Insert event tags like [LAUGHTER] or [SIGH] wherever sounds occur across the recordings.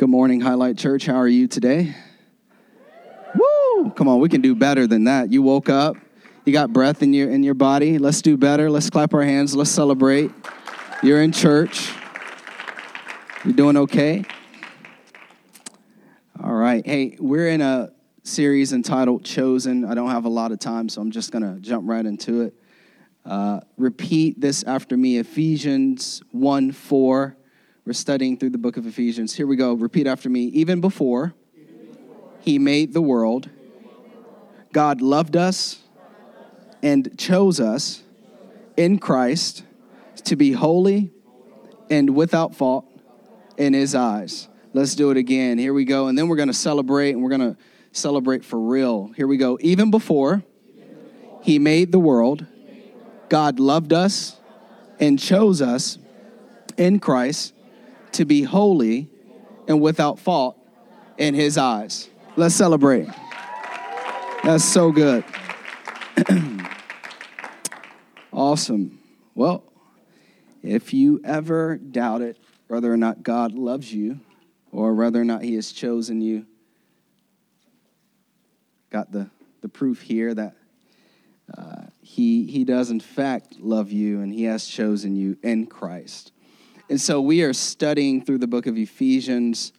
Good morning, Highlight Church. How are you today? Woo! Come on, we can do better than that. You woke up, you got breath in your in your body. Let's do better. Let's clap our hands. Let's celebrate. You're in church. You're doing okay? All right. Hey, we're in a series entitled Chosen. I don't have a lot of time, so I'm just going to jump right into it. Uh, repeat this after me Ephesians 1 4. We're studying through the book of Ephesians. Here we go. Repeat after me. Even before he made the world, God loved us and chose us in Christ to be holy and without fault in his eyes. Let's do it again. Here we go. And then we're going to celebrate, and we're going to celebrate for real. Here we go. Even before he made the world, God loved us and chose us in Christ to be holy and without fault in his eyes. Let's celebrate. That's so good. [CLEARS THROAT] awesome. Well, if you ever doubted whether or not God loves you or whether or not he has chosen you, got the, the proof here that uh, he, he does, in fact, love you and he has chosen you in Christ. And so we are studying through the book of Ephesians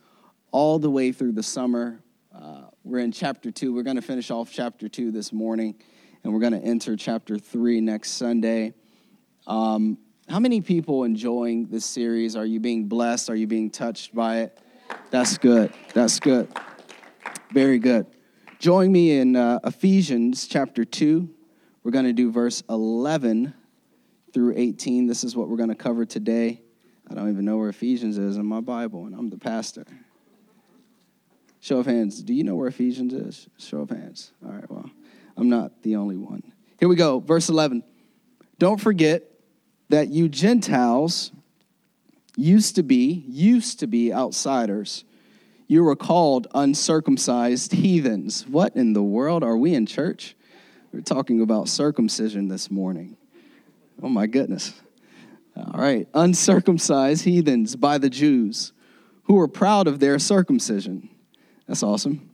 all the way through the summer. Uh, we're in chapter two. We're going to finish off chapter two this morning, and we're going to enter chapter three next Sunday. Um, how many people enjoying this series? Are you being blessed? Are you being touched by it? That's good. That's good. Very good. Join me in uh, Ephesians chapter 2. We're going to do verse 11 through 18. This is what we're going to cover today. I don't even know where Ephesians is in my Bible, and I'm the pastor. Show of hands. Do you know where Ephesians is? Show of hands. All right, well, I'm not the only one. Here we go. Verse 11. Don't forget that you Gentiles used to be, used to be outsiders. You were called uncircumcised heathens. What in the world are we in church? We're talking about circumcision this morning. Oh my goodness. All right, uncircumcised heathens by the Jews who were proud of their circumcision. That's awesome.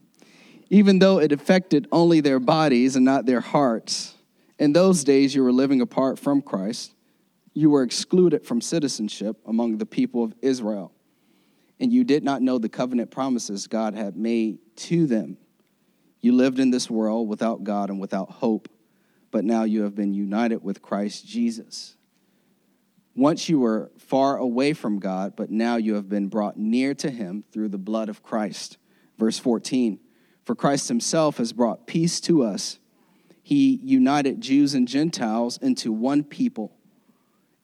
Even though it affected only their bodies and not their hearts. In those days, you were living apart from Christ. You were excluded from citizenship among the people of Israel. And you did not know the covenant promises God had made to them. You lived in this world without God and without hope, but now you have been united with Christ Jesus once you were far away from God, but now you have been brought near to him through the blood of Christ. Verse 14 For Christ himself has brought peace to us. He united Jews and Gentiles into one people.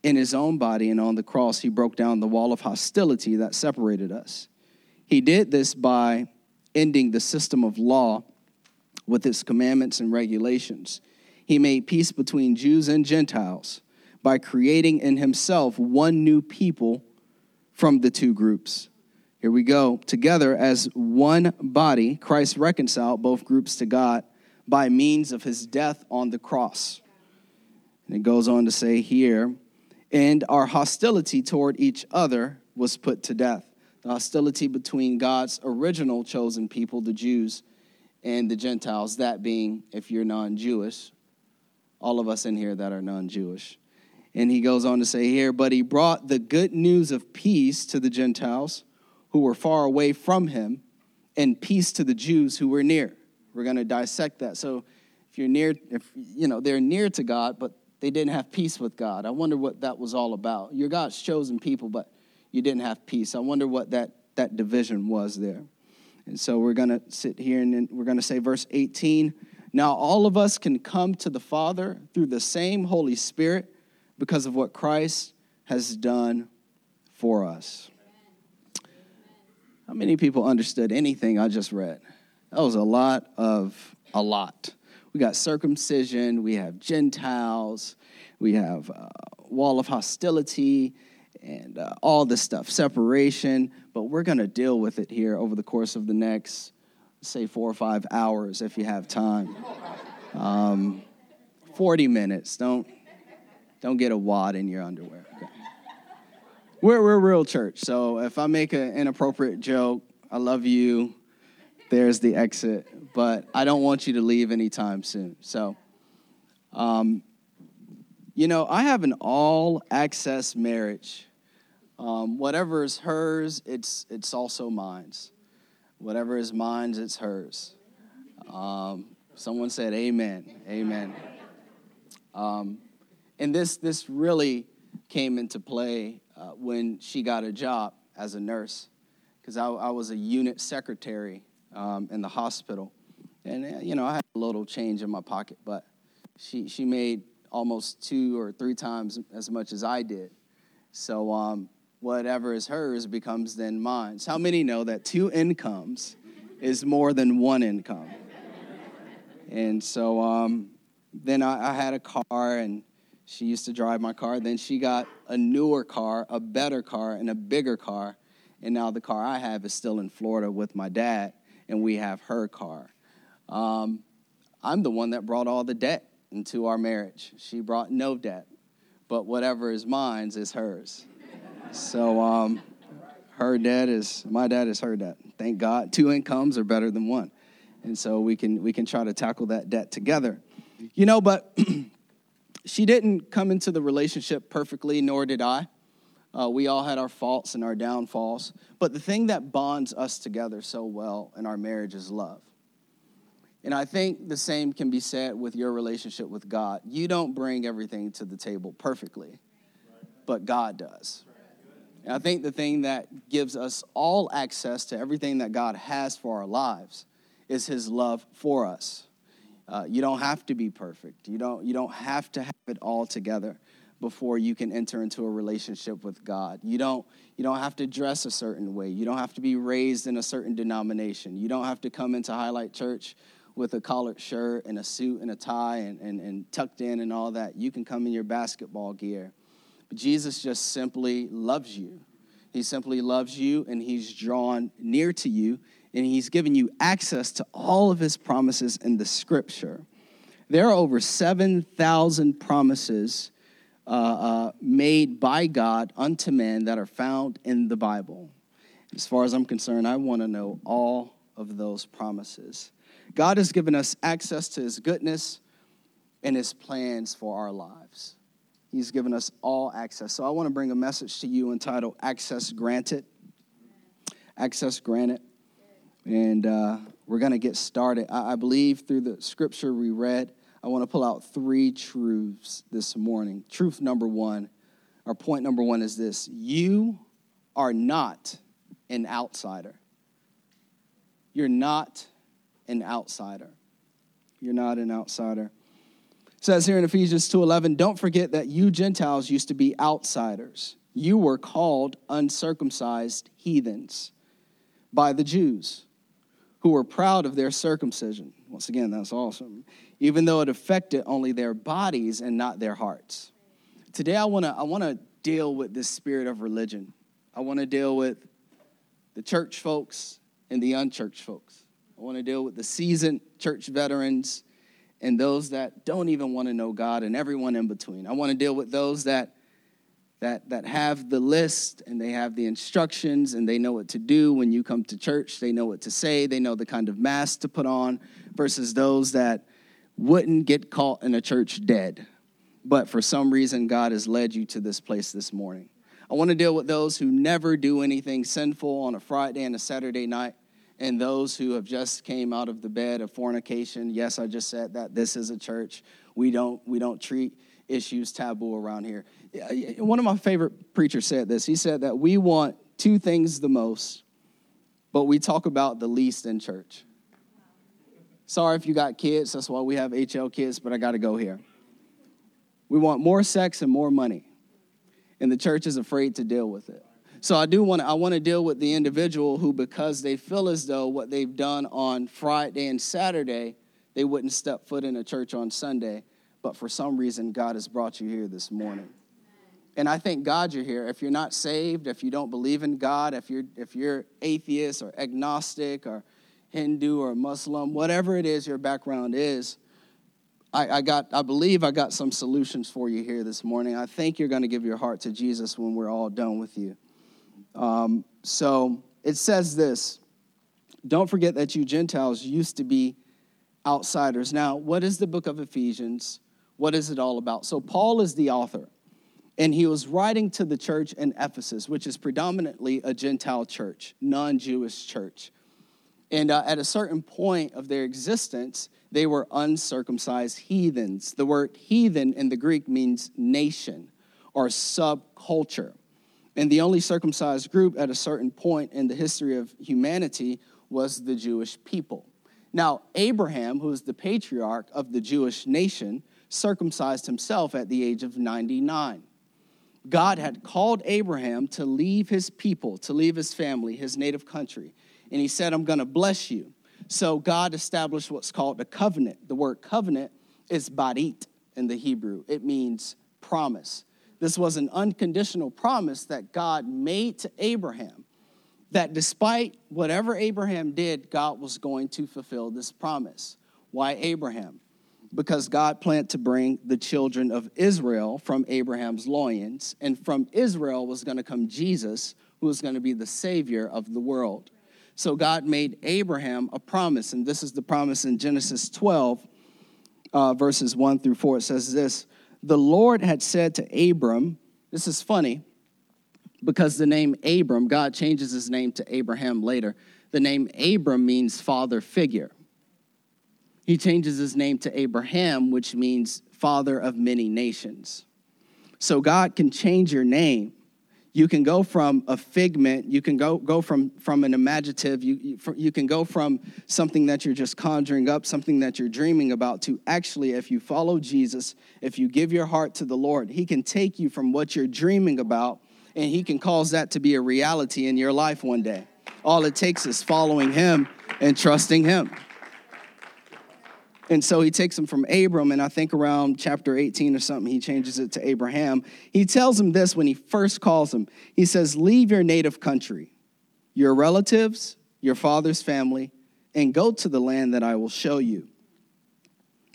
In his own body and on the cross, he broke down the wall of hostility that separated us. He did this by ending the system of law with its commandments and regulations. He made peace between Jews and Gentiles by creating in himself one new people from the two groups. Here we go. Together as one body, Christ reconciled both groups to God by means of his death on the cross. And it goes on to say here, and our hostility toward each other was put to death. The hostility between God's original chosen people, the Jews, and the Gentiles, that being, if you're non Jewish, all of us in here that are non Jewish. And he goes on to say here, but he brought the good news of peace to the Gentiles who were far away from him, and peace to the Jews who were near. We're going to dissect that. So if you're near, if you know, they're near to God, but they didn't have peace with God. I wonder what that was all about. You're God's chosen people, but you didn't have peace. I wonder what that, that division was there. And so we're going to sit here and we're going to say verse 18. Now all of us can come to the Father through the same Holy Spirit because of what Christ has done for us. How many people understood anything I just read? That was a lot of a lot. We got circumcision, we have Gentiles, we have uh, wall of hostility, and uh, all this stuff, separation. But we're going to deal with it here over the course of the next, say, four or five hours if you have time. [LAUGHS] Um, 40 minutes. Don't don't get a wad in your underwear. Okay. We're, we're real church, so if I make an inappropriate joke, I love you. There's the exit. But I don't want you to leave anytime soon. So, um, you know, I have an all access marriage. Um, whatever is hers, it's, it's also mine's. Whatever is mine's, it's hers. Um, someone said, Amen. Amen. Um, and this, this really came into play uh, when she got a job as a nurse, because I, I, was a unit secretary um, in the hospital. And, uh, you know, I had a little change in my pocket, but she, she made almost two or three times as much as I did. So um, whatever is hers becomes then mine. So how many know that two incomes is more than one income? And so um, then I, I had a car, and she used to drive my car. Then she got a newer car, a better car, and a bigger car. And now the car I have is still in Florida with my dad, and we have her car. Um, I'm the one that brought all the debt into our marriage. She brought no debt, but whatever is mine is hers. So um, her debt is my dad is her debt. Thank God, two incomes are better than one, and so we can we can try to tackle that debt together. You know, but [CLEARS THROAT] she didn't come into the relationship perfectly, nor did I. Uh, we all had our faults and our downfalls, but the thing that bonds us together so well in our marriage is love. And I think the same can be said with your relationship with God. You don't bring everything to the table perfectly, but God does. And I think the thing that gives us all access to everything that God has for our lives is his love for us. Uh, you don't have to be perfect. You don't, you don't have to have it all together before you can enter into a relationship with God. You don't, you don't have to dress a certain way. You don't have to be raised in a certain denomination. You don't have to come into Highlight Church with a collared shirt and a suit and a tie and, and, and tucked in and all that. You can come in your basketball gear. But Jesus just simply loves you. He simply loves you and he's drawn near to you and he's given you access to all of his promises in the scripture. There are over 7,000 promises uh, uh, made by God unto men that are found in the Bible. As far as I'm concerned, I want to know all of those promises. God has given us access to his goodness and his plans for our lives. He's given us all access. So I want to bring a message to you entitled Access Granted. Access Granted. And uh, we're going to get started. I, I believe through the scripture we read, I want to pull out three truths this morning. Truth number one, or point number one is this you are not an outsider. You're not an outsider. You're not an outsider. It says here in Ephesians 2:11, don't forget that you Gentiles used to be outsiders. You were called uncircumcised heathens by the Jews who were proud of their circumcision. Once again, that's awesome. Even though it affected only their bodies and not their hearts. Today I want to I want to deal with this spirit of religion. I want to deal with the church folks and the unchurched folks. I want to deal with the seasoned church veterans and those that don't even want to know God and everyone in between. I want to deal with those that that that have the list and they have the instructions and they know what to do when you come to church. They know what to say, they know the kind of mask to put on versus those that wouldn't get caught in a church dead. But for some reason God has led you to this place this morning. I want to deal with those who never do anything sinful on a Friday and a Saturday night and those who have just came out of the bed of fornication. Yes, I just said that this is a church. We don't we don't treat issues taboo around here. One of my favorite preachers said this. He said that we want two things the most, but we talk about the least in church. Sorry if you got kids, that's why we have HL kids, but I got to go here. We want more sex and more money, and the church is afraid to deal with it. So I do want to I want to deal with the individual who because they feel as though what they've done on Friday and Saturday, they wouldn't step foot in a church on Sunday, but for some reason God has brought you here this morning. And I thank God you're here. If you're not saved, if you don't believe in God, if you're if you're atheist or agnostic or Hindu or Muslim, whatever it is your background is, I, I, got I believe I got some solutions for you here this morning. I think you're going to give your heart to Jesus when we're all done with you. Um, so it says this Don't forget that you Gentiles used to be outsiders. Now, what is the book of Ephesians? What is it all about? So, Paul is the author, and he was writing to the church in Ephesus, which is predominantly a Gentile church, non Jewish church. And uh, at a certain point of their existence, they were uncircumcised heathens. The word heathen in the Greek means nation or subculture. And the only circumcised group at a certain point in the history of humanity was the Jewish people. Now, Abraham, who is the patriarch of the Jewish nation, circumcised himself at the age of 99. God had called Abraham to leave his people, to leave his family, his native country. And he said, I'm going to bless you. So God established what's called a covenant. The word covenant is barit in the Hebrew, it means promise. This was an unconditional promise that God made to Abraham that despite whatever Abraham did, God was going to fulfill this promise. Why Abraham? Because God planned to bring the children of Israel from Abraham's loins, and from Israel was going to come Jesus, who was going to be the Savior of the world. So God made Abraham a promise, and this is the promise in Genesis 12, uh, verses 1 through 4. It says this The Lord had said to Abram, this is funny because the name Abram, God changes his name to Abraham later. The name Abram means father figure. He changes his name to Abraham, which means father of many nations. So God can change your name. You can go from a figment you can go, go from, from an imaginative you, you, you can go from something that you're just conjuring up something that you're dreaming about to actually if you follow jesus if you give your heart to the lord he can take you from what you're dreaming about and he can cause that to be a reality in your life one day. All it takes is following him and trusting him and so he takes him from Abram, and I think around chapter 18 or something, he changes it to Abraham. He tells him this when he first calls him. He says, Leave your native country, your relatives, your father's family, and go to the land that I will show you.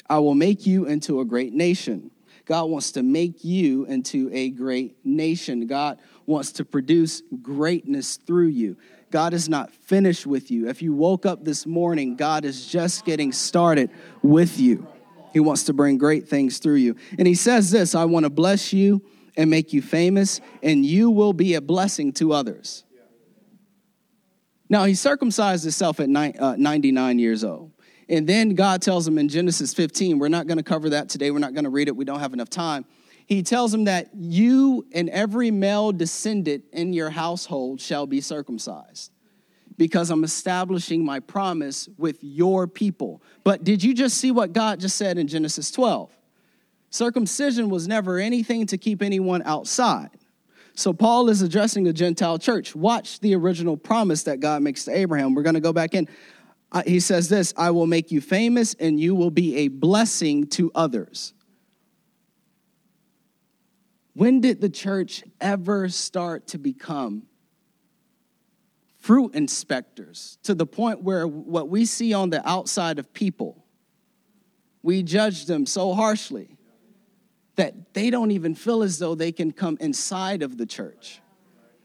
I will make you into a great nation. God wants to make you into a great nation. God wants to produce greatness through you. God is not finished with you. If you woke up this morning, God is just getting started with you. He wants to bring great things through you. And He says this I want to bless you and make you famous, and you will be a blessing to others. Now, He circumcised Himself at uh, 99 years old. And then God tells him in Genesis 15, we're not going to cover that today, we're not going to read it, we don't have enough time he tells him that you and every male descendant in your household shall be circumcised because I'm establishing my promise with your people. But did you just see what God just said in Genesis 12? Circumcision was never anything to keep anyone outside. So Paul is addressing a Gentile church. Watch the original promise that God makes to Abraham. We're going to go back in. He says this I will make you famous, and you will be a blessing to others. When did the church ever start to become fruit inspectors to the point where what we see on the outside of people, we judge them so harshly that they don't even feel as though they can come inside of the church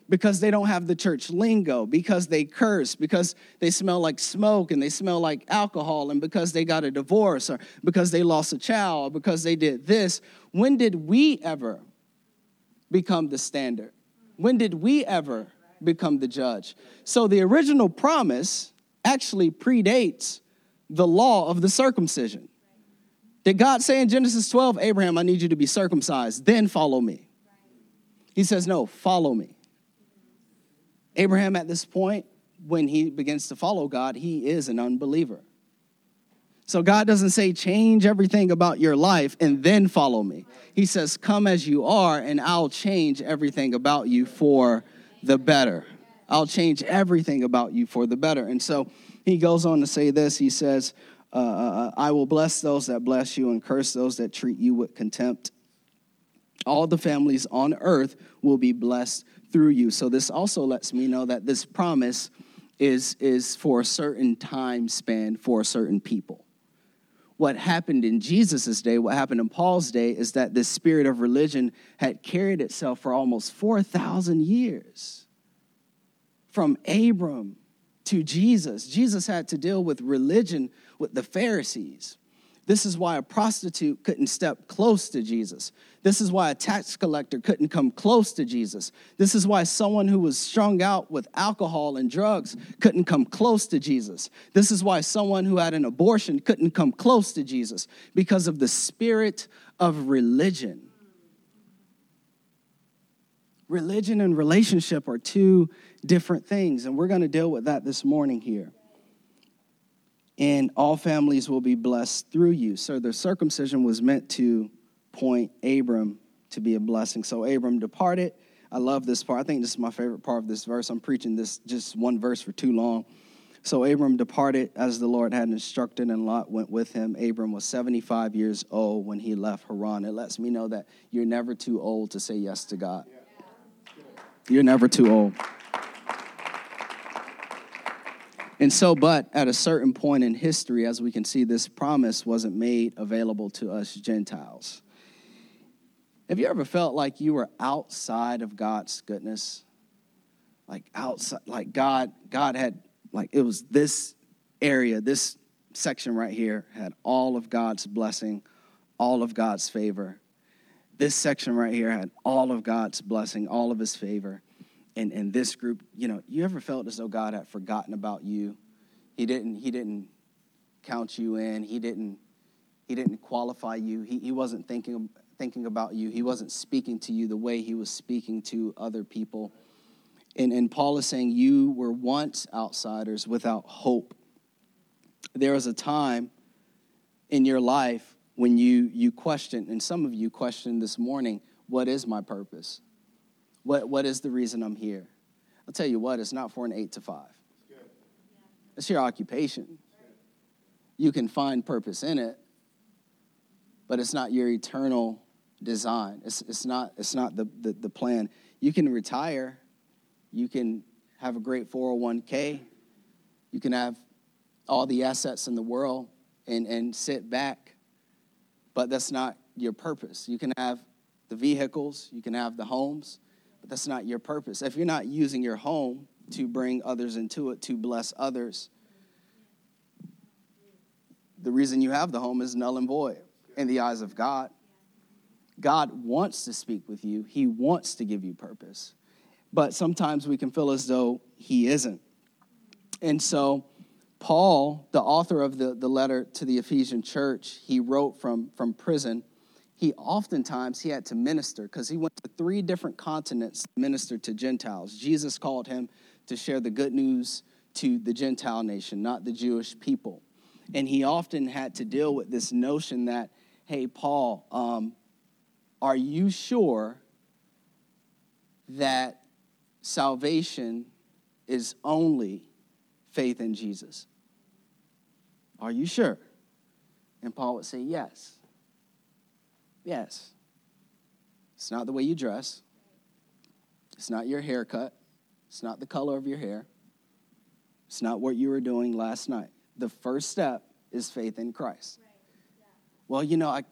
because they don't have the church lingo, because they curse, because they smell like smoke and they smell like alcohol, and because they got a divorce, or because they lost a child, or because they did this. When did we ever become the standard? When did we ever become the judge? So the original promise actually predates the law of the circumcision. Did God say in Genesis 12, Abraham, I need you to be circumcised, then follow me? He says, No, follow me. Abraham, at this point, when he begins to follow God, he is an unbeliever. So God doesn't say change everything about your life and then follow me. He says come as you are and I'll change everything about you for the better. I'll change everything about you for the better. And so he goes on to say this. He says, uh, uh, uh I will bless those that bless you and curse those that treat you with contempt. All the families on earth will be blessed through you. So this also lets me know that this promise is, is for a certain time span for certain people what happened in Jesus' day, what happened in Paul's day, is that this spirit of religion had carried itself for almost 4,000 years. From Abram to Jesus. Jesus had to deal with religion with the Pharisees. This is why a prostitute couldn't step close to Jesus. This is why a tax collector couldn't come close to Jesus. This is why someone who was strung out with alcohol and drugs couldn't come close to Jesus. This is why someone who had an abortion couldn't come close to Jesus because of the spirit of religion. Religion and relationship are two different things, and we're going to deal with that this morning here and all families will be blessed through you. So the circumcision was meant to point Abram to be a blessing. So Abram departed. I love this part. I think this is my favorite part of this verse. I'm preaching this just one verse for too long. So Abram departed as the Lord had instructed, and Lot went with him. Abram was 75 years old when he left Haran. It lets me know that you're never too old to say yes to God. You're never too old. And so, but at a certain point in history, as we can see, this promise wasn't made available to us Gentiles. Have you ever felt like you were outside of God's goodness? Like outside, like God, God had, like it was this area, this section right here had all of God's blessing, all of God's favor. This section right here had all of God's blessing, all of his favor and, and this group, you know, you ever felt as though God had forgotten about you? He didn't, he didn't count you in. He didn't, he didn't qualify you. He, he wasn't thinking, thinking about you. He wasn't speaking to you the way he was speaking to other people. And, and Paul is saying you were once outsiders without hope. There was a time in your life when you, you questioned, and some of you questioned this morning, what is my purpose? What, what is the reason I'm here? I'll tell you what, it's not for an eight to five. It's your occupation. You can find purpose in it, but it's not your eternal design. It's, it's not, it's not the, the, the plan. You can retire, you can have a great 401k, you can have all the assets in the world and, and sit back, but that's not your purpose. You can have the vehicles, you can have the homes, but that's not your purpose. If you're not using your home to bring others into it, to bless others, the reason you have the home is null and void in the eyes of God. God wants to speak with you, He wants to give you purpose. But sometimes we can feel as though He isn't. And so, Paul, the author of the, the letter to the Ephesian church, he wrote from, from prison he oftentimes he had to minister because he went to three different continents to minister to Gentiles. Jesus called him to share the good news to the Gentile nation, not the Jewish people. And he often had to deal with this notion that, hey, Paul, um, are you sure that salvation is only faith in Jesus? Are you sure? And Paul would say, yes. Yes. It's not the way you dress. It's not your haircut. It's not the color of your hair. It's not what you were doing last night. The first step is faith in Christ. Well, you know, I,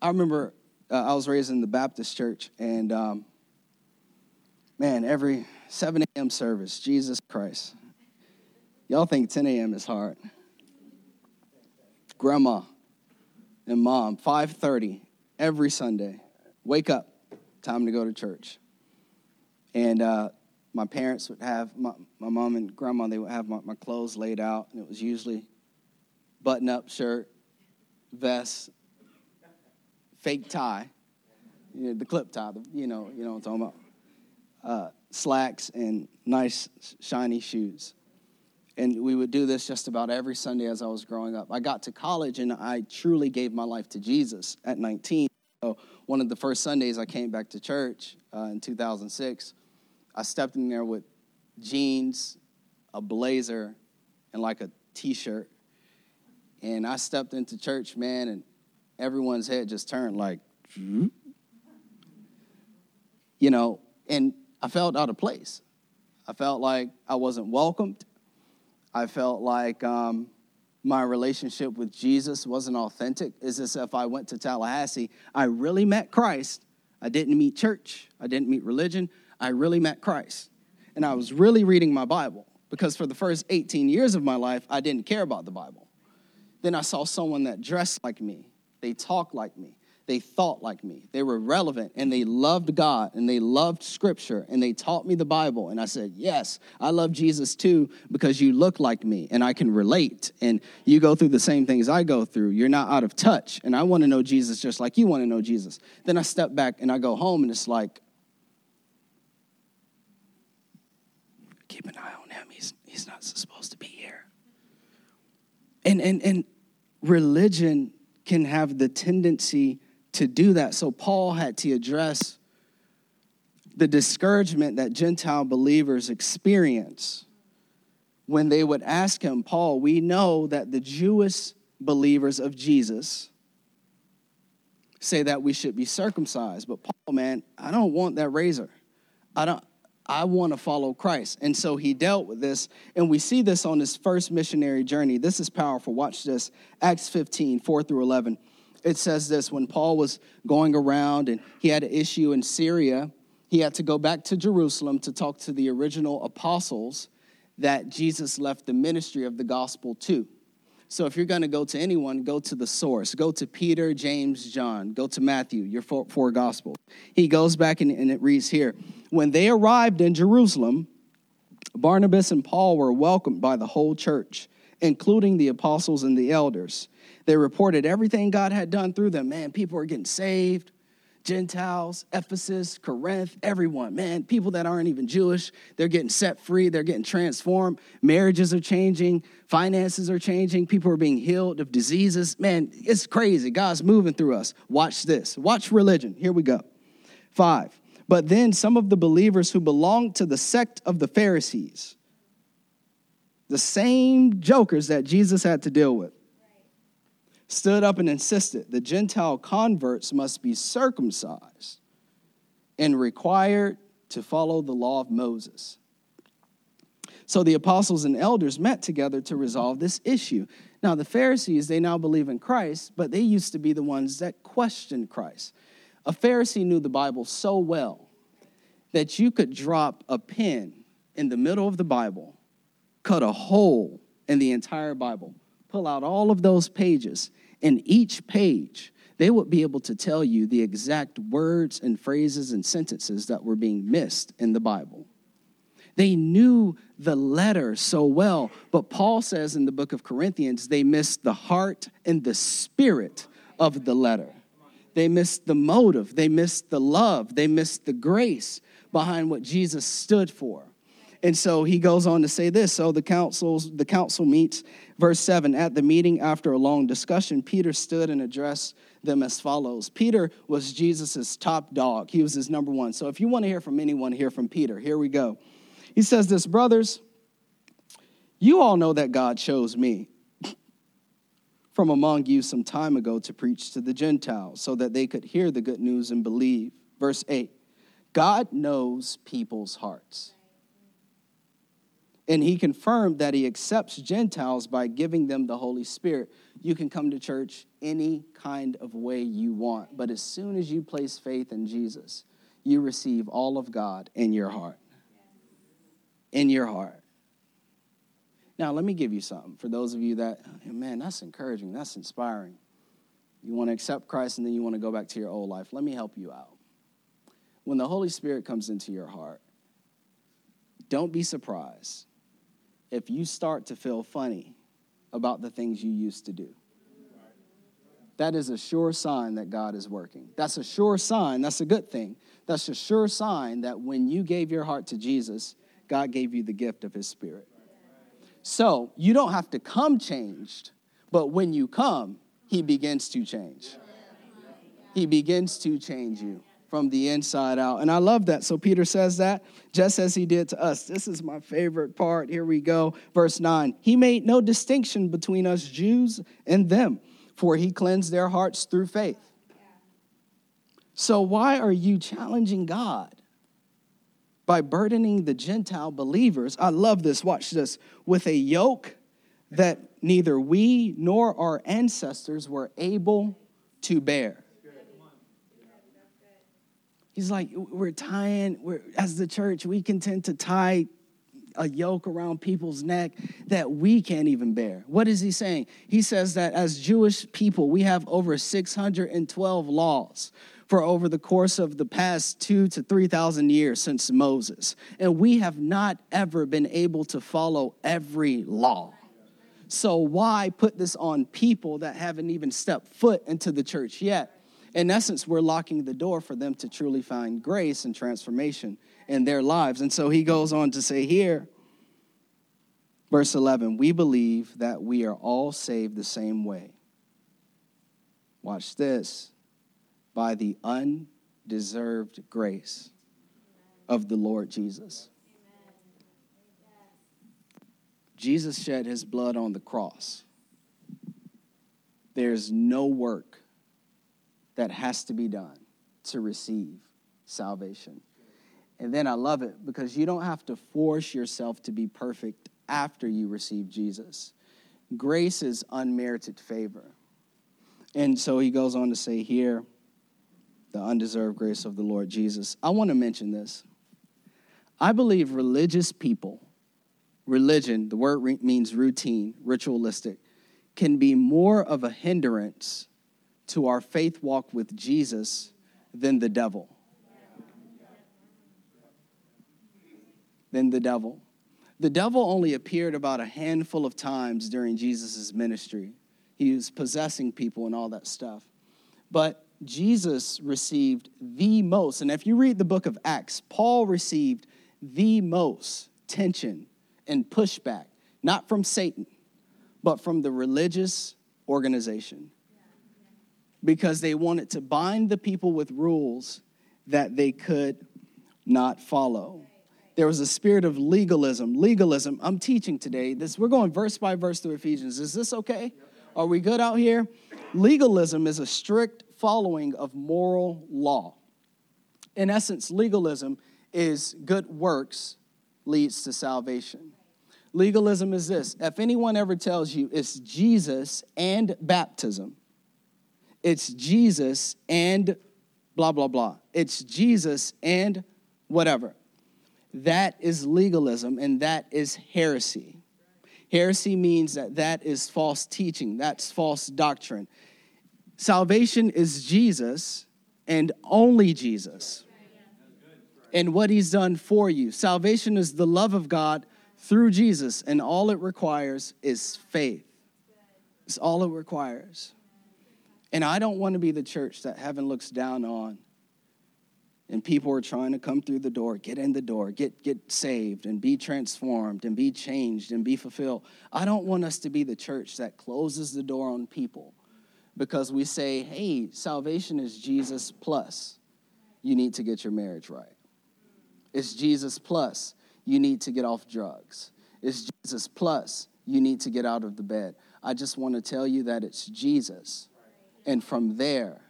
I remember uh, I was raised in the Baptist church, and um, man, every 7 a.m. service, Jesus Christ. Y'all think 10 a.m. is hard. Grandma, and mom, 5:30 every Sunday. Wake up, time to go to church. And uh, my parents would have my, my mom and grandma. They would have my, my clothes laid out, and it was usually button-up shirt, vest, fake tie, you know, the clip tie. The, you know, you know what I'm talking about. Uh, slacks and nice shiny shoes and we would do this just about every Sunday as I was growing up. I got to college and I truly gave my life to Jesus at 19. So one of the first Sundays I came back to church uh, in 2006, I stepped in there with jeans, a blazer, and like a t-shirt. And I stepped into church, man, and everyone's head just turned like, you know, and I felt out of place. I felt like I wasn't welcomed. I felt like um, my relationship with Jesus wasn't authentic. Is as if I went to Tallahassee, I really met Christ. I didn't meet church, I didn't meet religion. I really met Christ. And I was really reading my Bible. because for the first 18 years of my life, I didn't care about the Bible. Then I saw someone that dressed like me, they talked like me, they thought like me, they were relevant, and they loved God, and they loved Scripture, and they taught me the Bible. And I said, Yes, I love Jesus too because you look like me, and I can relate, and you go through the same things I go through. You're not out of touch, and I want to know Jesus just like you want to know Jesus. Then I step back and I go home, and it's like, keep an eye on him. He's, he's not supposed to be here. And, and, and religion can have the tendency to do that. So Paul had to address the discouragement that Gentile believers experience when they would ask him, Paul, we know that the Jewish believers of Jesus say that we should be circumcised, but Paul, man, I don't want that razor. I don't I want to follow Christ. And so he dealt with this. And we see this on his first missionary journey. This is powerful. Watch this Acts 15, 4 through 11 it says this when Paul was going around and he had an issue in Syria, he had to go back to Jerusalem to talk to the original apostles that Jesus left the ministry of the gospel to. So if you're going to go to anyone, go to the source. Go to Peter, James, John. Go to Matthew, your four, four gospels. He goes back and, and it reads here When they arrived in Jerusalem, Barnabas and Paul were welcomed by the whole church, including the apostles and the elders. They reported everything God had done through them. Man, people are getting saved. Gentiles, Ephesus, Corinth, everyone, man, people that aren't even Jewish, they're getting set free, they're getting transformed. Marriages are changing, finances are changing, people are being healed of diseases. Man, it's crazy. God's moving through us. Watch this. Watch religion. Here we go. Five. But then some of the believers who belonged to the sect of the Pharisees, the same jokers that Jesus had to deal with, stood up and insisted the Gentile converts must be circumcised and required to follow the law of Moses. So the apostles and elders met together to resolve this issue. Now, the Pharisees, they now believe in Christ, but they used to be the ones that questioned Christ. A Pharisee knew the Bible so well that you could drop a pin in the middle of the Bible, cut a hole in the entire Bible, pull out all of those pages, and each page, they would be able to tell you the exact words and phrases and sentences that were being missed in the Bible. They knew the letter so well, but Paul says in the book of Corinthians, they missed the heart and the spirit of the letter. They missed the motive, they missed the love, they missed the grace behind what Jesus stood for. And so he goes on to say this. So the councils, the council meets, verse 7. At the meeting, after a long discussion, Peter stood and addressed them as follows. Peter was Jesus' top dog. He was his number one. So if you want to hear from anyone, hear from Peter. Here we go. He says this, brothers, you all know that God chose me [LAUGHS] from among you some time ago to preach to the Gentiles so that they could hear the good news and believe. Verse 8 God knows people's hearts. And he confirmed that he accepts Gentiles by giving them the Holy Spirit. You can come to church any kind of way you want, but as soon as you place faith in Jesus, you receive all of God in your heart. In your heart. Now, let me give you something for those of you that, oh, man, that's encouraging, that's inspiring. You want to accept Christ and then you want to go back to your old life. Let me help you out. When the Holy Spirit comes into your heart, don't be surprised if you start to feel funny about the things you used to do. That is a sure sign that God is working. That's a sure sign. That's a good thing. That's a sure sign that when you gave your heart to Jesus, God gave you the gift of His Spirit. So you don't have to come changed, but when you come, He begins to change. He begins to change you from the inside out. And I love that. So Peter says that just as he did to us. This is my favorite part. Here we go. Verse 9. He made no distinction between us Jews and them, for he cleansed their hearts through faith. So why are you challenging God? By burdening the Gentile believers, I love this, watch this, with a yoke that neither we nor our ancestors were able to bear. He's like, we're tying, we're, as the church, we can tend to tie a yoke around people's neck that we can't even bear. What is he saying? He says that as Jewish people, we have over 612 laws for over the course of the past two to 3,000 years since Moses. And we have not ever been able to follow every law. So, why put this on people that haven't even stepped foot into the church yet? In essence, we're locking the door for them to truly find grace and transformation in their lives. And so he goes on to say here, verse 11, we believe that we are all saved the same way. Watch this by the undeserved grace of the Lord Jesus. Jesus shed his blood on the cross. There's no work that has to be done to receive salvation. And then I love it because you don't have to force yourself to be perfect after you receive Jesus. Grace is unmerited favor. And so he goes on to say here, the undeserved grace of the Lord Jesus. I want to mention this. I believe religious people, religion, the word means routine, ritualistic, can be more of a hindrance to our faith walk with Jesus than the devil. than the devil. The devil only appeared about a handful of times during Jesus' ministry. He was possessing people and all that stuff. But Jesus received the most, and if you read the book of Acts, Paul received the most tension and pushback, not from Satan, but from the religious organization. Because they wanted to bind the people with rules that they could not follow there was a spirit of legalism. Legalism, I'm teaching today. This we're going verse by verse through Ephesians. Is this okay? Are we good out here? Legalism is a strict following of moral law. In essence, legalism is good works leads to salvation. Legalism is this if anyone ever tells you it's Jesus and baptism, it's Jesus and blah, blah, blah, it's Jesus and whatever. That is legalism and that is heresy. Heresy means that that is false teaching, that's false doctrine. Salvation is Jesus and only Jesus and what he's done for you. Salvation is the love of God through Jesus, and all it requires is faith. It's all it requires. And I don't want to be the church that heaven looks down on and people are trying to come through the door, get in the door, get, get saved and be transformed and be changed and be fulfilled. I don't want us to be the church that closes the door on people because we say, hey, salvation is Jesus plus. You need to get your marriage right. It's Jesus plus. You need to get off drugs. It's Jesus plus. You need to get out of the bed. I just want to tell you that it's Jesus. And from there,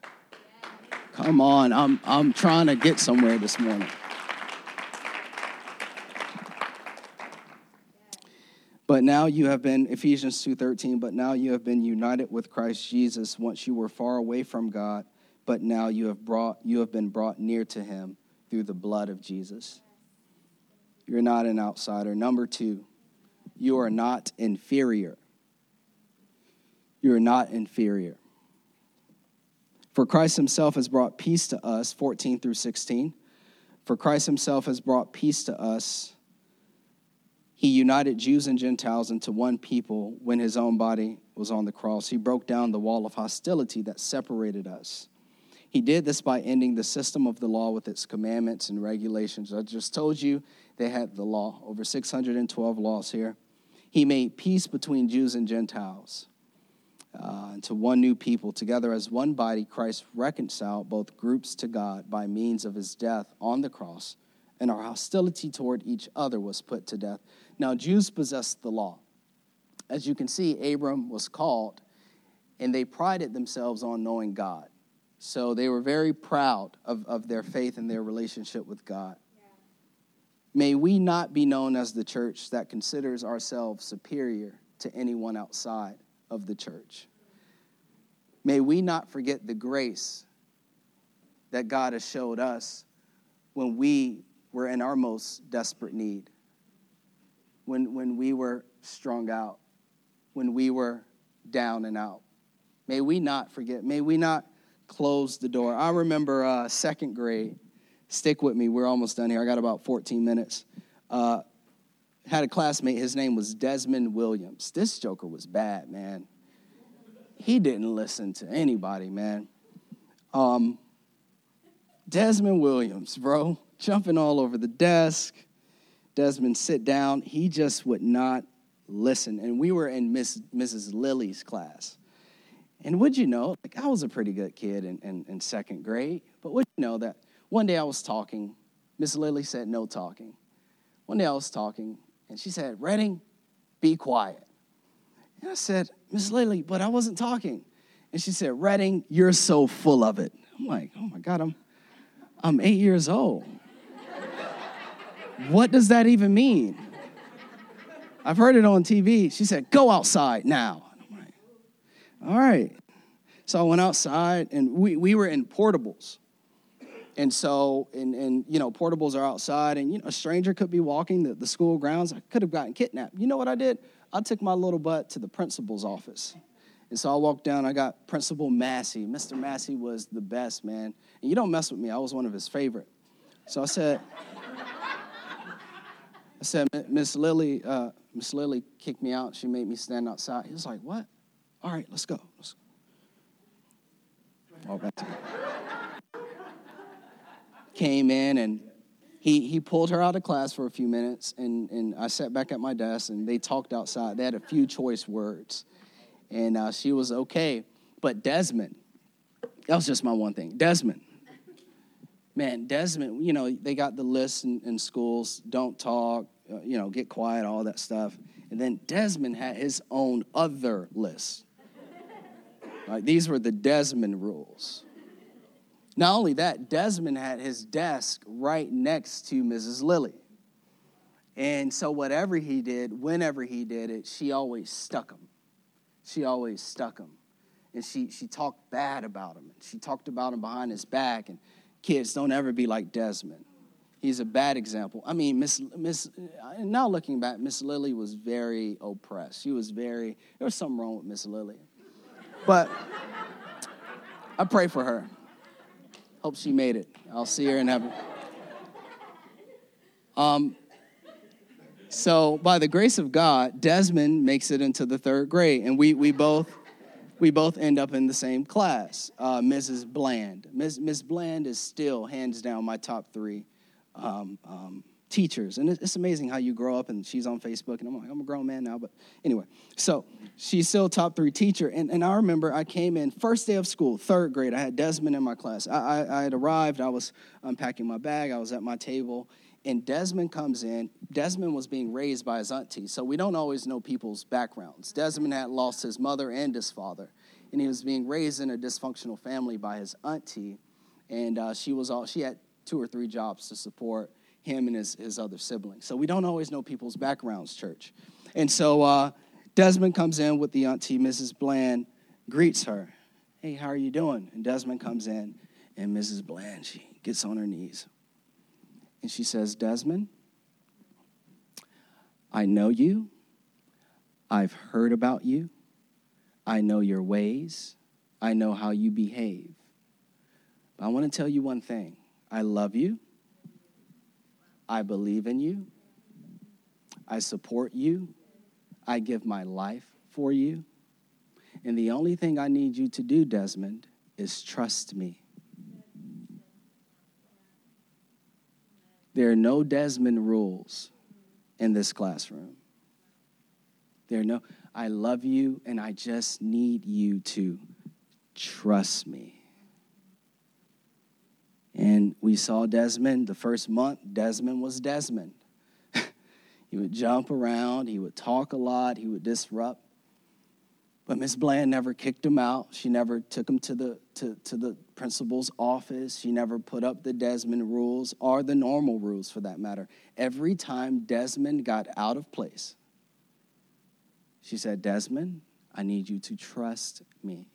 Come on, I'm, I'm trying to get somewhere this morning. But now you have been Ephesians 2:13, but now you have been united with Christ Jesus once you were far away from God, but now you have brought you have been brought near to him through the blood of Jesus. You're not an outsider. Number 2, you are not inferior. You are not inferior. For Christ himself has brought peace to us, 14 through 16. For Christ himself has brought peace to us. He united Jews and Gentiles into one people when his own body was on the cross. He broke down the wall of hostility that separated us. He did this by ending the system of the law with its commandments and regulations. I just told you they had the law, over 612 laws here. He made peace between Jews and Gentiles uh, into one new people. Together as one body, Christ reconciled both groups to God by means of his death on the cross, and our hostility toward each other was put to death. Now, Jews possessed the law. As you can see, Abram was called, and they prided themselves on knowing God. So they were very proud of, of their faith and their relationship with God. May we not be known as the church that considers ourselves superior to anyone outside of the church. May we not forget the grace that God has showed us when we were in our most desperate need. when, when we were strung out, when we were down and out. May we not forget. May we not close the door. I remember uh, second grade. Stick with me. We're almost done here. I got about 14 minutes. Uh, had a classmate. His name was Desmond Williams. This joker was bad, man. He didn't listen to anybody, man. Um, Desmond Williams, bro, jumping all over the desk. Desmond, sit down. He just would not listen. And we were in Miss, Mrs. Lily's class. And would you know, like I was a pretty good kid in, in, in second grade, but would you know that one day I was talking, Miss Lily said no talking. One day I was talking, and she said, Redding, be quiet. And I said, Miss Lily, but I wasn't talking. And she said, Redding, you're so full of it. I'm like, oh my God, I'm, I'm eight years old. what does that even mean? I've heard it on TV. She said, go outside now. I'm like, all right. So I went outside and we, we were in portables. And so, and, and, you know, portables are outside and, you know, a stranger could be walking the, the school grounds. I could have gotten kidnapped. You know what I did? I took my little butt to the principal's office. And so I walked down, I got Principal Massey. Mr. Massey was the best, man. And you don't mess with me, I was one of his favorite. So I said, I said, Miss Lily, uh, Miss Lily kicked me out. She made me stand outside. He was like, what? All right, let's go. Let's go. Back to Came in and he, he pulled her out of class for a few minutes, and, and I sat back at my desk, and they talked outside. They had a few choice words, and uh, she was okay. But Desmond, that was just my one thing. Desmond, man, Desmond, you know, they got the list in, in schools don't talk, uh, you know, get quiet, all that stuff. And then Desmond had his own other list. Like these were the Desmond rules. Not only that, Desmond had his desk right next to Mrs. Lily. And so, whatever he did, whenever he did it, she always stuck him. She always stuck him. And she, she talked bad about him. She talked about him behind his back. And kids, don't ever be like Desmond. He's a bad example. I mean, Miss Miss. Now looking back, Miss Lily was very oppressed. She was very. There was something wrong with Miss Lily. But I pray for her. Hope she made it. I'll see her in heaven. Um, so, by the grace of God, Desmond makes it into the third grade, and we, we both we both end up in the same class. Uh, Mrs. Bland, Ms. Ms. Bland is still hands down my top three um, um, teachers. And it's amazing how you grow up and she's on Facebook and I'm like, I'm a grown man now. But anyway, so she's still top three teacher. And, and I remember I came in first day of school, third grade. I had Desmond in my class. I, I, I had arrived. I was unpacking my bag. I was at my table. And Desmond comes in. Desmond was being raised by his auntie. So we don't always know people's backgrounds. Desmond had lost his mother and his father. And he was being raised in a dysfunctional family by his auntie. And uh, she was all, she had two or three jobs to support him and his, his other siblings. So we don't always know people's backgrounds, church. And so uh, Desmond comes in with the auntie, Mrs. Bland, greets her. Hey, how are you doing? And Desmond comes in, and Mrs. Bland, she gets on her knees. And she says, Desmond, I know you. I've heard about you. I know your ways. I know how you behave. But I want to tell you one thing I love you. I believe in you. I support you. I give my life for you. And the only thing I need you to do, Desmond, is trust me. There are no Desmond rules in this classroom. There are no, I love you and I just need you to trust me. And we saw Desmond the first month. Desmond was Desmond. [LAUGHS] he would jump around, he would talk a lot, he would disrupt. But Miss Bland never kicked him out. She never took him to the, to, to the principal's office. She never put up the Desmond rules or the normal rules for that matter. Every time Desmond got out of place, she said, Desmond, I need you to trust me.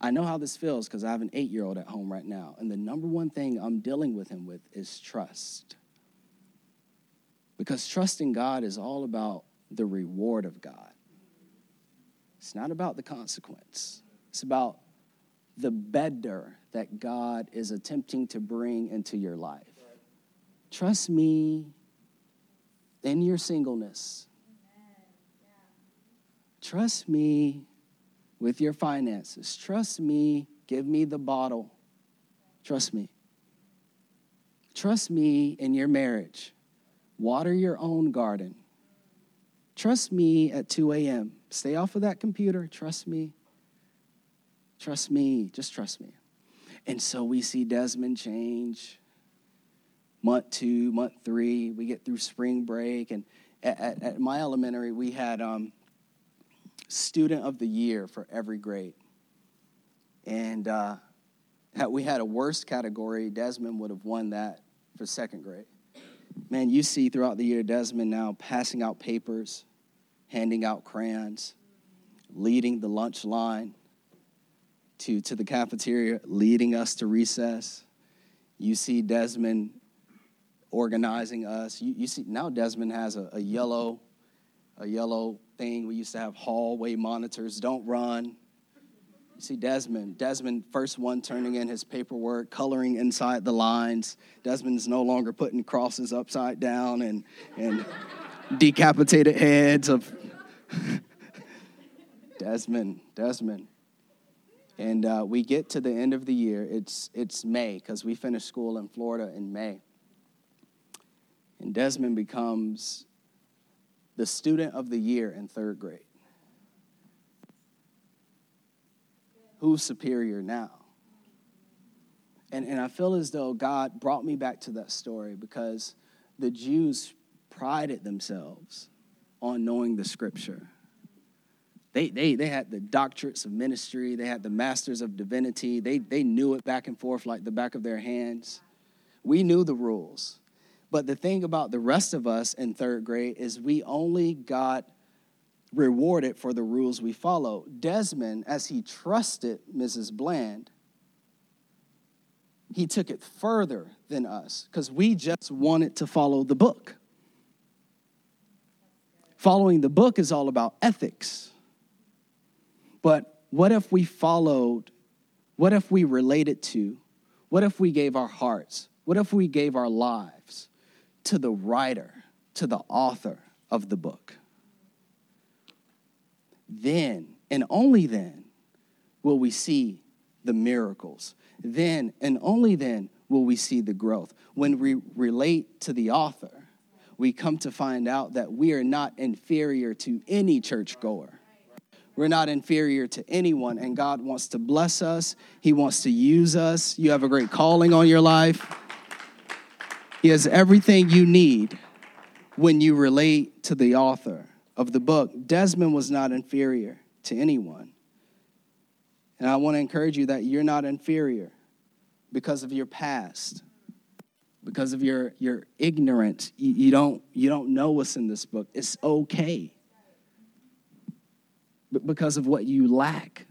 I know how this feels because I have an eight year old at home right now. And the number one thing I'm dealing with him with is trust. Because trusting God is all about the reward of God. It's not about the consequence, it's about the better that God is attempting to bring into your life. Trust me in your singleness. Trust me with your finances. Trust me. Give me the bottle. Trust me. Trust me in your marriage. Water your own garden. Trust me at 2 a.m. Stay off of that computer. Trust me. Trust me. Just trust me. And so we see Desmond change. Month two, month three, we get through spring break. And at, at, at my elementary, we had um, student of the year for every grade. And uh, [LAUGHS] we had a worst category. Desmond would have won that for second grade. Man, you see throughout the year Desmond now passing out papers, handing out crayons, leading the lunch line to, to the cafeteria, leading us to recess. You see Desmond organizing us. You, you see now Desmond has a, a yellow, a yellow thing. We used to have hallway monitors. Don't run. You see Desmond. Desmond, first one turning in his paperwork, coloring inside the lines. Desmond's no longer putting crosses upside down and, and [LAUGHS] decapitated heads of [LAUGHS] Desmond, Desmond. And uh, we get to the end of the year. It's, it's May because we finished school in Florida in May. And Desmond becomes the student of the year in third grade. Who's superior now? And, and I feel as though God brought me back to that story because the Jews prided themselves on knowing the scripture. They, they, they had the doctorates of ministry, they had the masters of divinity, they, they knew it back and forth like the back of their hands. We knew the rules. But the thing about the rest of us in third grade is we only got rewarded for the rules we follow. Desmond, as he trusted Mrs. Bland, he took it further than us because we just wanted to follow the book. Following the book is all about ethics. But what if we followed, what if we related to, what if we gave our hearts, what if we gave our lives to the writer, to the author of the book? Then, and only then, will we see the miracles. Then, and only then, will we see the growth. When we relate to the author, we come to find out that we are not inferior to any churchgoer. We're not inferior to anyone, and God wants to bless us. He wants to use us. You have a great calling on your life. He has everything you need when you relate to the author of the book. Desmond was not inferior to anyone. And I want to encourage you that you're not inferior because of your past, because of your, your ignorance. You, you, don't, you don't know what's in this book. It's okay. But because of what you lack.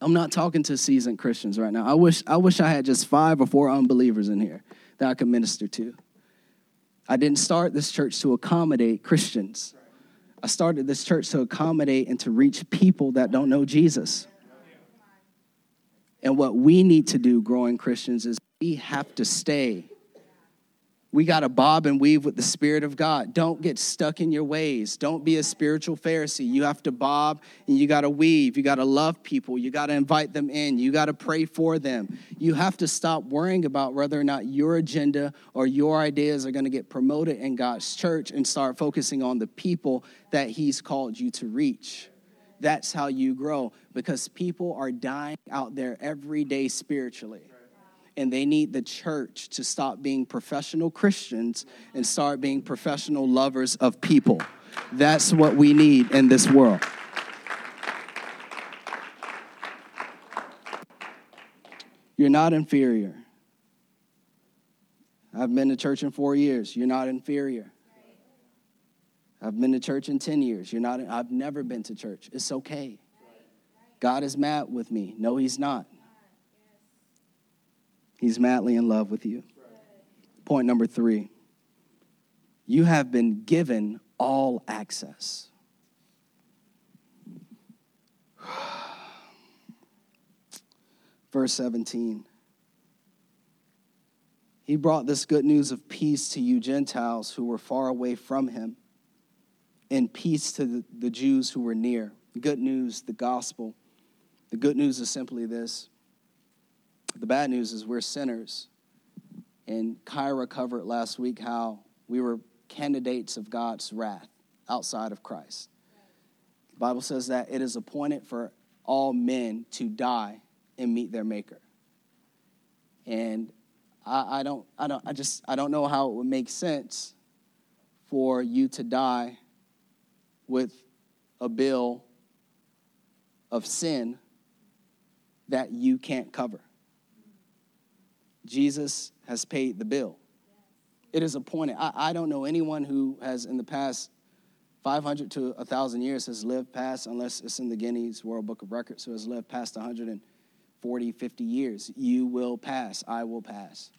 I'm not talking to seasoned Christians right now. I wish, I wish I had just five or four unbelievers in here that I could minister to. I didn't start this church to accommodate Christians. I started this church to accommodate and to reach people that don't know Jesus. And what we need to do, growing Christians, is we have to stay we got to bob and weave with the Spirit of God. Don't get stuck in your ways. Don't be a spiritual Pharisee. You have to bob and you got to weave. You got to love people. You got to invite them in. You got to pray for them. You have to stop worrying about whether or not your agenda or your ideas are going to get promoted in God's church and start focusing on the people that He's called you to reach. That's how you grow because people are dying out there every day spiritually and they need the church to stop being professional Christians and start being professional lovers of people. That's what we need in this world. You're not inferior. I've been to church in four years. You're not inferior. I've been to church in 10 years. You're not, I've never been to church. It's okay. God is mad with me. No, He's not. He's madly in love with you. Point number three You have been given all access. Verse 17. He brought this good news of peace to you Gentiles who were far away from him, and peace to the, Jews who were near. Good news, the gospel. The good news is simply this the bad news is we're sinners. And Kyra covered last week how we were candidates of God's wrath outside of Christ. The Bible says that it is appointed for all men to die and meet their maker. And I, I, don't, I don't, I just, I don't know how it would make sense for you to die with a bill of sin that you can't cover. Jesus has paid the bill. It is appointed. I, I don't know anyone who has, in the past 500 to 1,000 years, has lived past, unless it's in the Guinness World Book of Records, who has lived past 140, 50 years. You will pass. I will pass.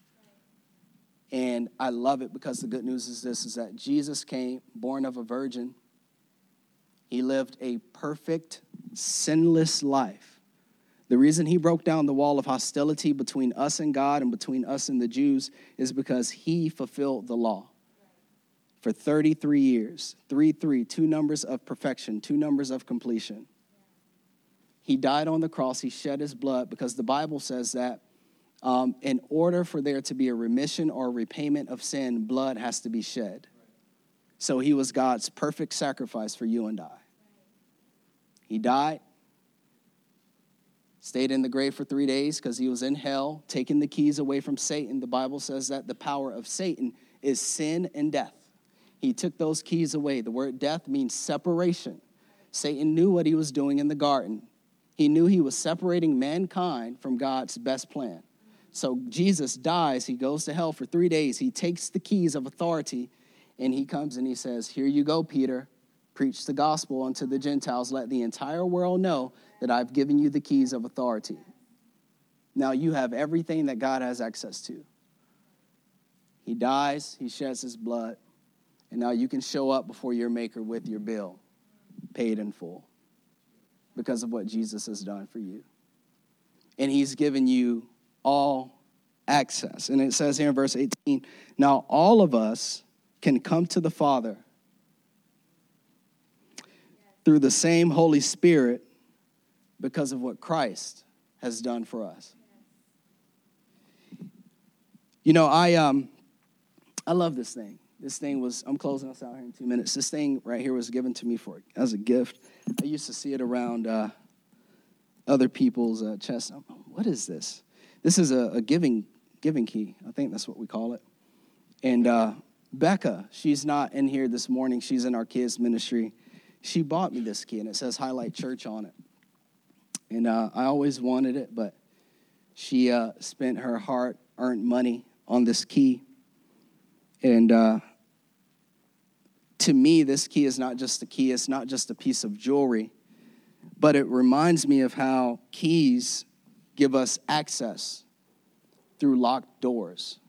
And I love it because the good news is this is that Jesus came, born of a virgin. He lived a perfect, sinless life the reason he broke down the wall of hostility between us and God and between us and the Jews is because he fulfilled the law. For 33 years, 3 3, numbers of perfection, two numbers of completion. He died on the cross, he shed his blood because the Bible says that um, in order for there to be a remission or repayment of sin, blood has to be shed. So he was God's perfect sacrifice for you and I. He died, stayed in the grave for three days because he was in hell, taking the keys away from Satan. The Bible says that the power of Satan is sin and death. He took those keys away. The word death means separation. Satan knew what he was doing in the garden. He knew he was separating mankind from God's best plan. So Jesus dies, he goes to hell for three days. He takes the keys of authority and he comes and he says, Here you go, Peter. Preach the gospel unto the Gentiles. Let the entire world know that I've given you the keys of authority. Now you have everything that God has access to. He dies, he sheds his blood, and now you can show up before your Maker with your bill paid in full because of what Jesus has done for you. And he's given you all access. And it says here in verse 18 now all of us can come to the Father through the same Holy Spirit because of what Christ has done for us. You know, I um I love this thing. This thing was I'm closing us out here in 2 minutes. This thing right here was given to me for as a gift. I used to see it around uh, other people's uh, chests. What is this? This is a, a, giving giving key. I think that's what we call it. And uh, Becca, she's not in here this morning. She's in our kids ministry she bought me this key and it says Highlight Church on it. And uh, I always wanted it, but she uh, spent her hard earned money on this key. And uh, to me, this key is not just a key, it's not just a piece of jewelry, but it reminds me of how keys give us access through locked doors.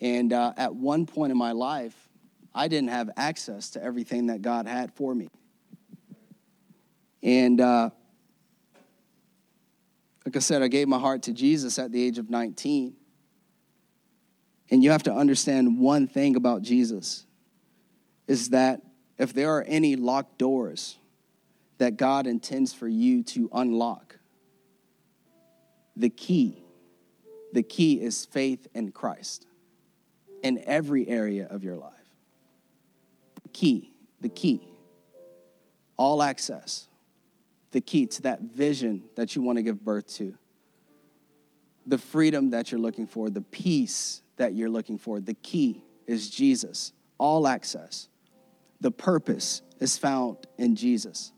And uh, at one point in my life, I didn't have access to everything that God had for me. And uh, like I said, I gave my heart to Jesus at the age of 19. And you have to understand one thing about Jesus is that if there are any locked doors that God intends for you to unlock, the key, the key is faith in Christ in every area of your life. The key, the key, all access, the key to that vision that you want to give birth to, the freedom that you're looking for, the peace that you're looking for. The key is Jesus, all access. The purpose is found in Jesus,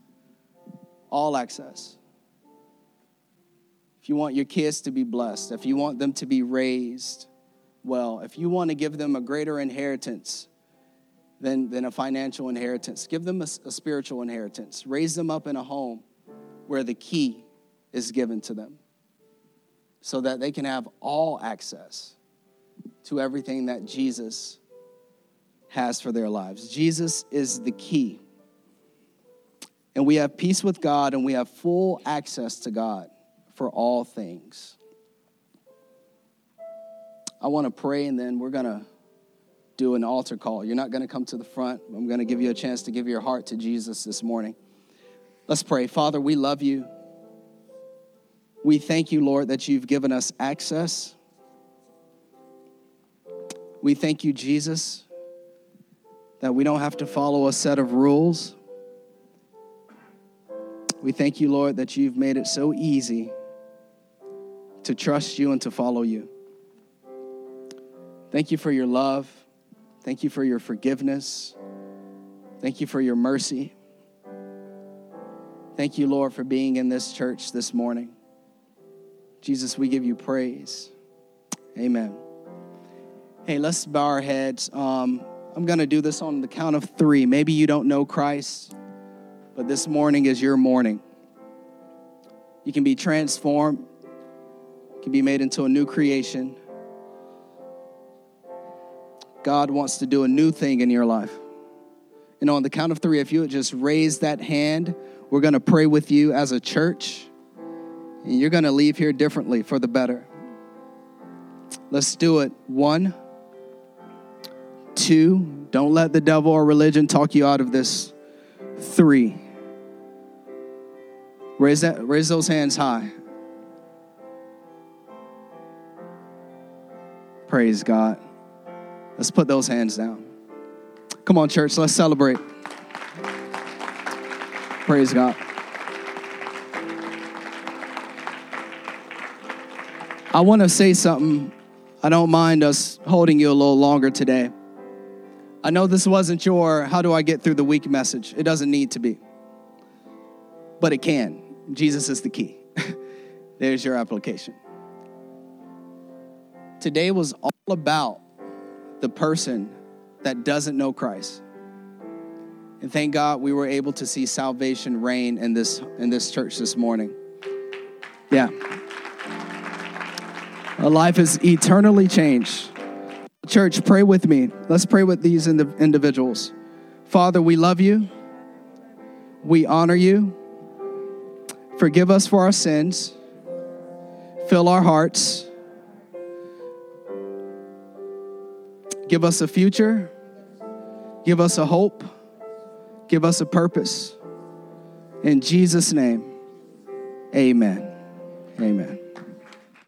all access. If you want your kids to be blessed, if you want them to be raised well, if you want to give them a greater inheritance, than, than a financial inheritance. Give them a, a spiritual inheritance. Raise them up in a home where the key is given to them so that they can have all access to everything that Jesus has for their lives. Jesus is the key. And we have peace with God and we have full access to God for all things. I want to pray and then we're going to do an altar call. You're not going to come to the front. I'm going to give you a chance to give your heart to Jesus this morning. Let's pray. Father, we love you. We thank you, Lord, that you've given us access. We thank you, Jesus, that we don't have to follow a set of rules. We thank you, Lord, that you've made it so easy to trust you and to follow you. Thank you for your love. Thank you for your forgiveness. Thank you for your mercy. Thank you, Lord, for being in this church this morning. Jesus, we give you praise. Amen. Hey, let's bow our heads. Um, I'm going to do this on the count of three. Maybe you don't know Christ, but this morning is your morning. You can be transformed, you can be made into a new creation. God wants to do a new thing in your life. And on the count of three, if you would just raise that hand, we're going to pray with you as a church. And you're going to leave here differently for the better. Let's do it. One, two, don't let the devil or religion talk you out of this. Three, raise, that, raise those hands high. Praise God. Let's put those hands down. Come on, church, let's celebrate. Praise God. I want to say something. I don't mind us holding you a little longer today. I know this wasn't your how do I get through the week message. It doesn't need to be, but it can. Jesus is the key. [LAUGHS] There's your application. Today was all about the person that doesn't know Christ. And thank God we were able to see salvation reign in this in this church this morning. Yeah. A life is eternally changed. Church, pray with me. Let's pray with these individuals. Father, we love you. We honor you. Forgive us for our sins. Fill our hearts Give us a future. Give us a hope. Give us a purpose. In Jesus' name, amen. Amen.